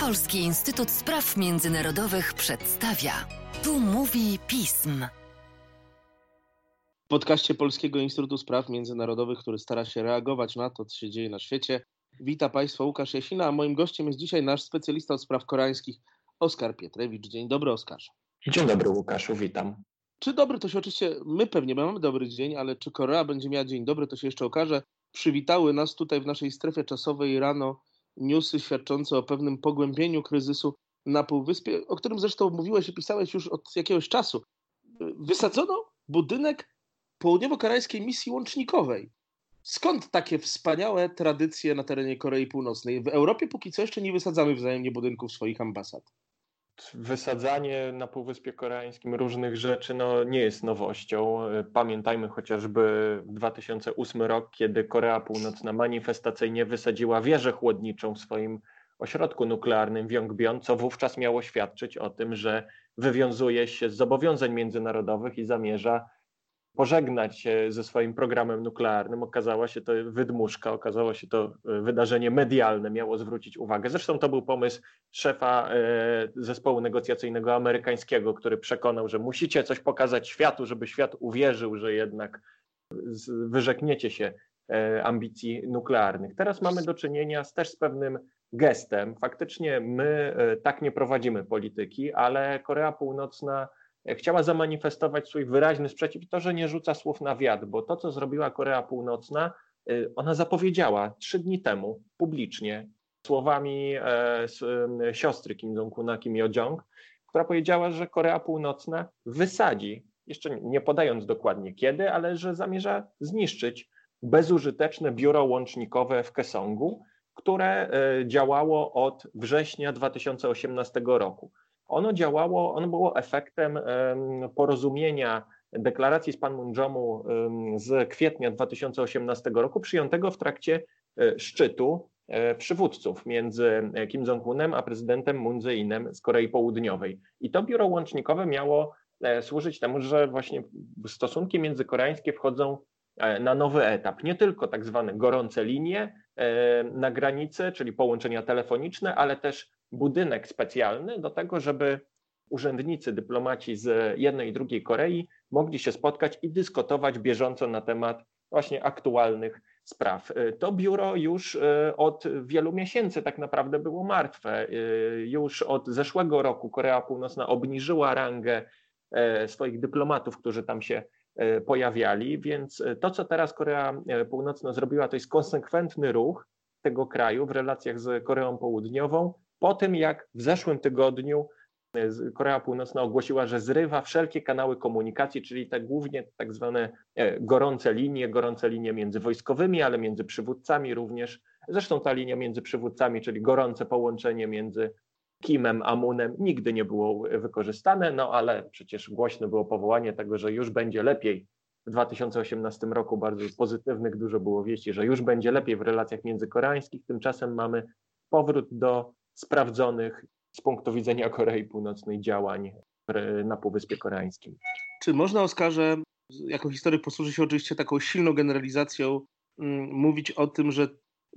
Polski Instytut Spraw Międzynarodowych przedstawia. Tu mówi pism. W podcaście Polskiego Instytutu Spraw Międzynarodowych, który stara się reagować na to, co się dzieje na świecie. Witam Państwa Łukasz Jasina, a moim gościem jest dzisiaj nasz specjalista od spraw koreańskich, Oskar Pietrewicz. Dzień dobry, Oskarze. Dzień dobry, Łukaszu, witam. Czy dobry, to się oczywiście, my pewnie mamy dobry dzień, ale czy Korea będzie miała dzień dobry, to się jeszcze okaże. Przywitały nas tutaj w naszej strefie czasowej rano newsy świadczące o pewnym pogłębieniu kryzysu na Półwyspie, o którym zresztą mówiłeś i pisałeś już od jakiegoś czasu. Wysadzono budynek południowo-koreańskiej misji łącznikowej. Skąd takie wspaniałe tradycje na terenie Korei Północnej? W Europie póki co jeszcze nie wysadzamy wzajemnie budynków swoich ambasad wysadzanie na Półwyspie Koreańskim różnych rzeczy no, nie jest nowością. Pamiętajmy chociażby 2008 rok, kiedy Korea Północna manifestacyjnie wysadziła wieżę chłodniczą w swoim ośrodku nuklearnym w Yongbyon, co wówczas miało świadczyć o tym, że wywiązuje się z zobowiązań międzynarodowych i zamierza pożegnać się ze swoim programem nuklearnym. Okazała się to wydmuszka, okazało się to e, wydarzenie medialne, miało zwrócić uwagę. Zresztą to był pomysł szefa e, zespołu negocjacyjnego amerykańskiego, który przekonał, że musicie coś pokazać światu, żeby świat uwierzył, że jednak wyrzekniecie się e, ambicji nuklearnych. Teraz mamy do czynienia z też z pewnym gestem. Faktycznie my tak nie prowadzimy polityki, ale Korea Północna chciała zamanifestować swój wyraźny sprzeciw, to, że nie rzuca słów na wiatr, bo to, co zrobiła Korea Północna, y, ona zapowiedziała trzy dni temu publicznie słowami e, siostry Kim Jong-una, Kim Yo-jong, która powiedziała, że Korea Północna wysadzi, jeszcze nie podając dokładnie kiedy, ale że zamierza zniszczyć bezużyteczne biuro łącznikowe w Kesongu, które e, działało od września 2018 roku. Ono działało, ono było efektem porozumienia deklaracji z Panmunjomu z kwietnia 2018 roku, przyjętego w trakcie e, szczytu e, przywódców między Kim Jong-unem a prezydentem Moon Jae-inem z Korei Południowej. I to biuro łącznikowe miało e, służyć temu, że właśnie stosunki międzykoreańskie wchodzą na nowy etap. Nie tylko tak zwane gorące linie na granicy, czyli połączenia telefoniczne, ale też budynek specjalny do tego, żeby urzędnicy, dyplomaci z jednej i drugiej Korei mogli się spotkać i dyskutować bieżąco na temat właśnie aktualnych spraw. To biuro już e, od wielu miesięcy tak naprawdę było martwe. E, już od zeszłego roku Korea Północna obniżyła rangę e, swoich dyplomatów, którzy tam się pojawiali, więc to, co teraz Korea Północna zrobiła, to jest konsekwentny ruch tego kraju w relacjach z Koreą Południową, po tym jak w zeszłym tygodniu e, Korea Północna ogłosiła, że zrywa wszelkie kanały komunikacji, czyli te głównie tak zwane e, gorące linie, gorące linie między wojskowymi, ale między przywódcami również. Zresztą ta linia między przywódcami, czyli gorące połączenie między Kimem a Moonem nigdy nie było wykorzystane, no ale przecież głośne było powołanie tego, że już będzie lepiej. W 2018 roku bardzo pozytywnych dużo było wieści, że już będzie lepiej w relacjach międzykoreańskich. Tymczasem mamy powrót do sprawdzonych z punktu widzenia Korei Północnej działań na Półwyspie Koreańskim. Czy można, Oskarze, jako historyk posłuży się oczywiście taką silną generalizacją, mm, mówić o tym, że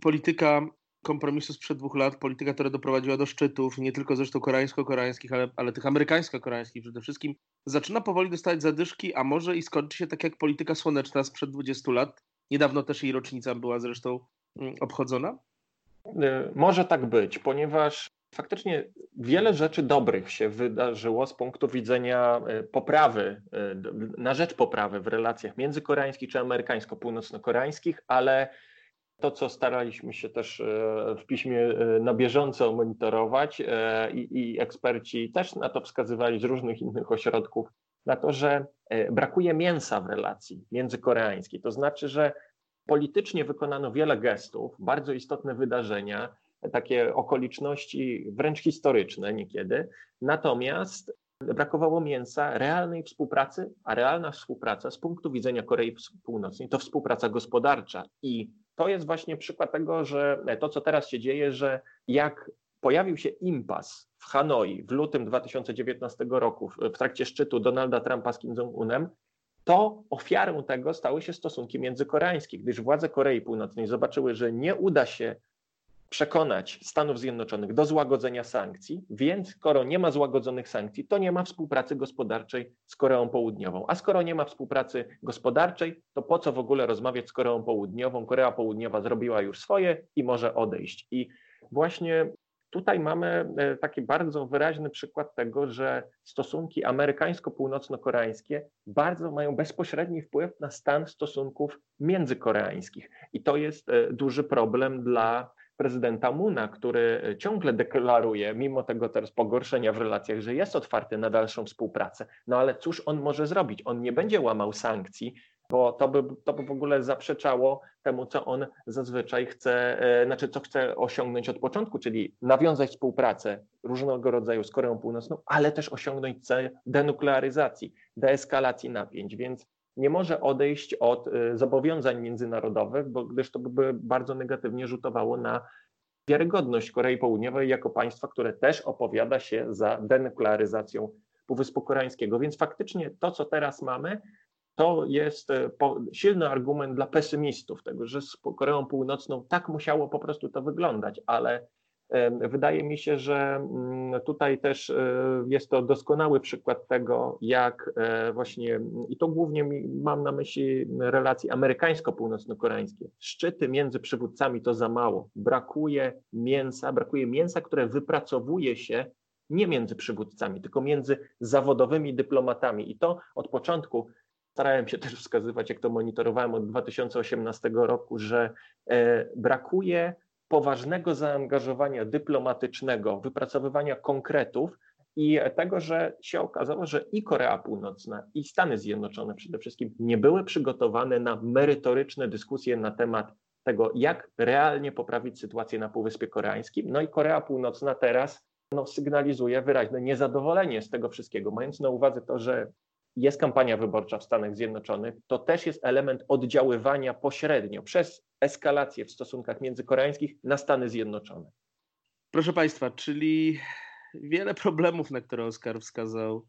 polityka kompromisu sprzed dwóch lat, polityka, która doprowadziła do szczytów, nie tylko zresztą koreańsko-koreańskich, ale, ale tych amerykańsko-koreańskich przede wszystkim, zaczyna powoli dostawać zadyszki, a może i skończy się tak jak polityka słoneczna sprzed 20 lat. Niedawno też jej rocznica była zresztą mm, obchodzona. Y, może tak być, ponieważ faktycznie wiele rzeczy dobrych się wydarzyło z punktu widzenia y, poprawy, y, na rzecz poprawy w relacjach międzykoreańskich czy amerykańsko-północno-koreańskich, ale to, co staraliśmy się też w piśmie na bieżąco monitorować i, i eksperci też na to wskazywali z różnych innych ośrodków, na to, że brakuje mięsa w relacji międzykoreańskiej. To znaczy, że Politycznie wykonano wiele gestów, bardzo istotne wydarzenia, takie okoliczności wręcz historyczne niekiedy. Natomiast brakowało mięsa realnej współpracy, a realna współpraca z punktu widzenia Korei Północnej to współpraca gospodarcza. I to jest właśnie przykład tego, że to, co teraz się dzieje, że jak pojawił się impas w Hanoi w lutym 2019 roku w trakcie szczytu Donalda Trumpa z Kim Jong-unem, to ofiarą tego stały się stosunki międzykoreańskie, gdyż władze Korei Północnej zobaczyły, że nie uda się przekonać Stanów Zjednoczonych do złagodzenia sankcji, więc skoro nie ma złagodzonych sankcji, to nie ma współpracy gospodarczej z Koreą Południową. A skoro nie ma współpracy gospodarczej, to po co w ogóle rozmawiać z Koreą Południową? Korea Południowa zrobiła już swoje i może odejść. I właśnie tutaj mamy e, taki bardzo wyraźny przykład tego, że stosunki amerykańsko-północno-koreańskie bardzo mają bezpośredni wpływ na stan stosunków międzykoreańskich. I to jest e, duży problem dla prezydenta Muna, który ciągle deklaruje, mimo tego teraz pogorszenia w relacjach, że jest otwarty na dalszą współpracę. No ale cóż on może zrobić? On nie będzie łamał sankcji, bo to by, to by w ogóle zaprzeczało temu, co on zazwyczaj chce, e, znaczy co chce osiągnąć od początku, czyli nawiązać współpracę różnego rodzaju z Koreą Północną, ale też osiągnąć cel denuklearyzacji, deeskalacji napięć, więc nie może odejść od y, zobowiązań międzynarodowych, bo gdyż to by bardzo negatywnie rzutowało na wiarygodność Korei Południowej jako państwa, które też opowiada się za denuklearyzacją Półwyspu Koreańskiego. Więc faktycznie to, co teraz mamy, to jest y, silny argument dla pesymistów, tego, że z Koreą Północną tak musiało po prostu to wyglądać, ale Wydaje mi się, że mm, tutaj też e, jest to doskonały przykład tego, jak e, właśnie, i to głównie mam na myśli relacje amerykańsko-północno-koreańskie. Szczyty między przywódcami to za mało. Brakuje mięsa, brakuje mięsa, które wypracowuje się nie między przywódcami, tylko między zawodowymi dyplomatami. I to od początku starałem się też wskazywać, jak to monitorowałem od 2018 roku, że e, brakuje poważnego zaangażowania dyplomatycznego, wypracowywania konkretów i tego, że się okazało, że i Korea Północna, i Stany Zjednoczone przede wszystkim nie były przygotowane na merytoryczne dyskusje na temat tego, jak realnie poprawić sytuację na Półwyspie Koreańskim. No i Korea Północna teraz no, sygnalizuje wyraźne niezadowolenie z tego wszystkiego, mając na uwadze to, że jest kampania wyborcza w Stanach Zjednoczonych, to też jest element oddziaływania pośrednio przez eskalację w stosunkach międzykoreańskich na Stany Zjednoczone. Proszę Państwa, czyli wiele problemów, na które Oskar wskazał,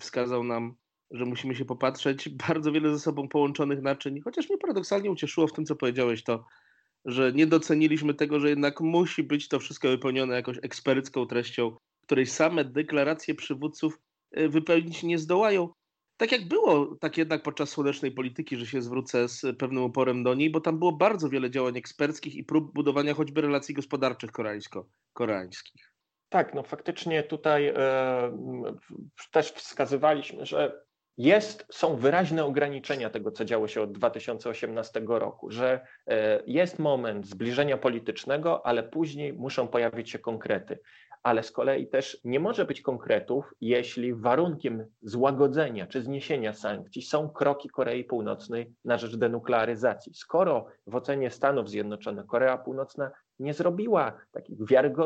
wskazał nam, że musimy się popatrzeć, bardzo wiele ze sobą połączonych naczyń, chociaż mnie paradoksalnie ucieszyło w tym, co powiedziałeś, to, że nie doceniliśmy tego, że jednak musi być to wszystko wypełnione jakąś ekspercką treścią, której same deklaracje przywódców y, wypełnić nie zdołają tak jak było, tak jednak podczas słonecznej polityki, że się zwrócę z pewnym oporem do niej, bo tam było bardzo wiele działań eksperckich i prób budowania choćby relacji gospodarczych koreańsko-koreańskich. Tak, no faktycznie tutaj e, też wskazywaliśmy, że jest, są wyraźne ograniczenia tego, co działo się od 2018 roku, że e, jest moment zbliżenia politycznego, ale później muszą pojawić się konkrety ale z kolei też nie może być konkretów, jeśli warunkiem złagodzenia czy zniesienia sankcji są kroki Korei Północnej na rzecz denuklearyzacji. Skoro w ocenie Stanów Zjednoczonych Korea Północna nie zrobiła takich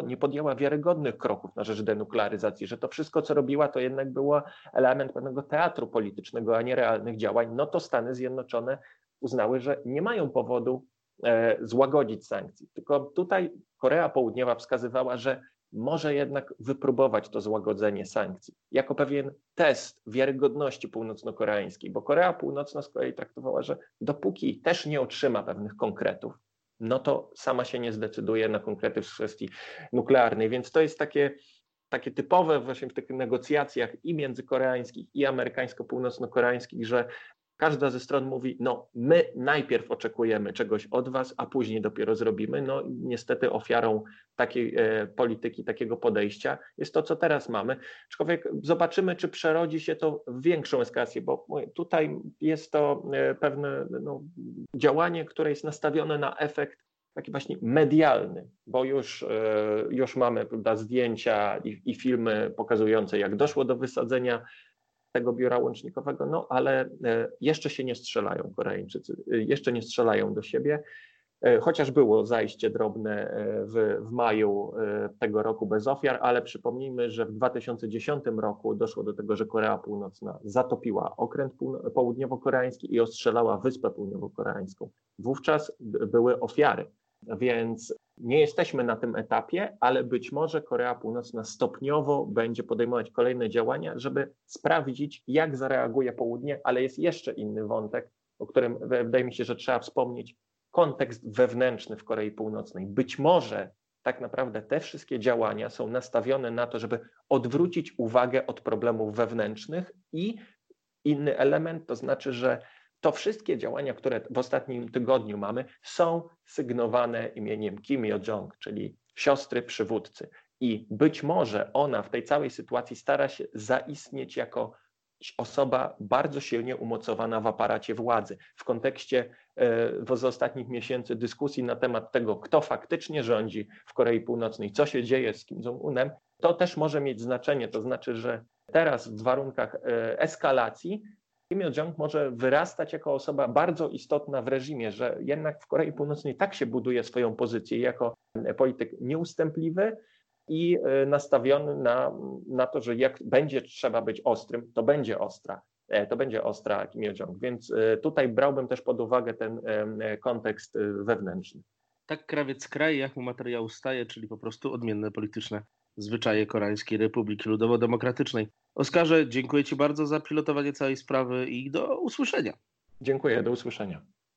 nie podjęła wiarygodnych kroków na rzecz denuklearyzacji, że to wszystko, co robiła, to jednak było element pewnego teatru politycznego, a nie realnych działań, no to Stany Zjednoczone uznały, że nie mają powodu e, złagodzić sankcji. Tylko tutaj Korea Południowa wskazywała, że może jednak wypróbować to złagodzenie sankcji jako pewien test wiarygodności północno-koreańskiej, bo Korea Północna z kolei traktowała, że dopóki też nie otrzyma pewnych konkretów, no to sama się nie zdecyduje na konkrety w kwestii nuklearnej. Więc to jest takie, takie typowe właśnie w tych negocjacjach i międzykoreańskich, i amerykańsko-północno-koreańskich, że każda ze stron mówi, no my najpierw oczekujemy czegoś od was, a później dopiero zrobimy. No niestety ofiarą takiej e, polityki, takiego podejścia jest to, co teraz mamy. Aczkolwiek zobaczymy, czy przerodzi się to w większą eskalację, bo tutaj jest to e, pewne no, działanie, które jest nastawione na efekt taki właśnie medialny, bo już, e, już mamy prawda, zdjęcia i, i filmy pokazujące, jak doszło do wysadzenia tego biura łącznikowego, no ale e, jeszcze się nie strzelają Koreańczycy, e, jeszcze nie strzelają do siebie. E, chociaż było zajście drobne w, w maju tego roku bez ofiar, ale przypomnijmy, że w 2010 roku doszło do tego, że Korea Północna zatopiła okręt południowo-koreański i ostrzelała Wyspę Południowo-Koreańską. Wówczas były ofiary, więc nie jesteśmy na tym etapie, ale być może Korea Północna stopniowo będzie podejmować kolejne działania, żeby sprawdzić, jak zareaguje południe, ale jest jeszcze inny wątek, o którym wydaje mi się, że trzeba wspomnieć. Kontekst wewnętrzny w Korei Północnej. Być może tak naprawdę te wszystkie działania są nastawione na to, żeby odwrócić uwagę od problemów wewnętrznych i inny element, to znaczy, że to wszystkie działania, które w ostatnim tygodniu mamy, są sygnowane imieniem Kim Yo-jong, czyli siostry przywódcy. I być może ona w tej całej sytuacji stara się zaistnieć jako osoba bardzo silnie umocowana w aparacie władzy. W kontekście e, z ostatnich miesięcy dyskusji na temat tego, kto faktycznie rządzi w Korei Północnej, co się dzieje z Kim Jong-unem, to też może mieć znaczenie. To znaczy, że teraz w warunkach e, eskalacji Kim Jong może wyrastać jako osoba bardzo istotna w reżimie, że jednak w Korei Północnej tak się buduje swoją pozycję jako polityk nieustępliwy, i e, nastawiony na, na to, że jak będzie trzeba być ostrym, to będzie ostra. E, to będzie ostra Kim Jong. Więc e, tutaj brałbym też pod uwagę ten kontekst wewnętrzny. Tak krawiec kraj, jak mu materiał staje, czyli po prostu odmienne polityczne zwyczaje Koreańskiej Republiki Ludowo-Demokratycznej. Oskarze, dziękuję Ci bardzo za pilotowanie całej sprawy i do usłyszenia. Dziękuję, do usłyszenia.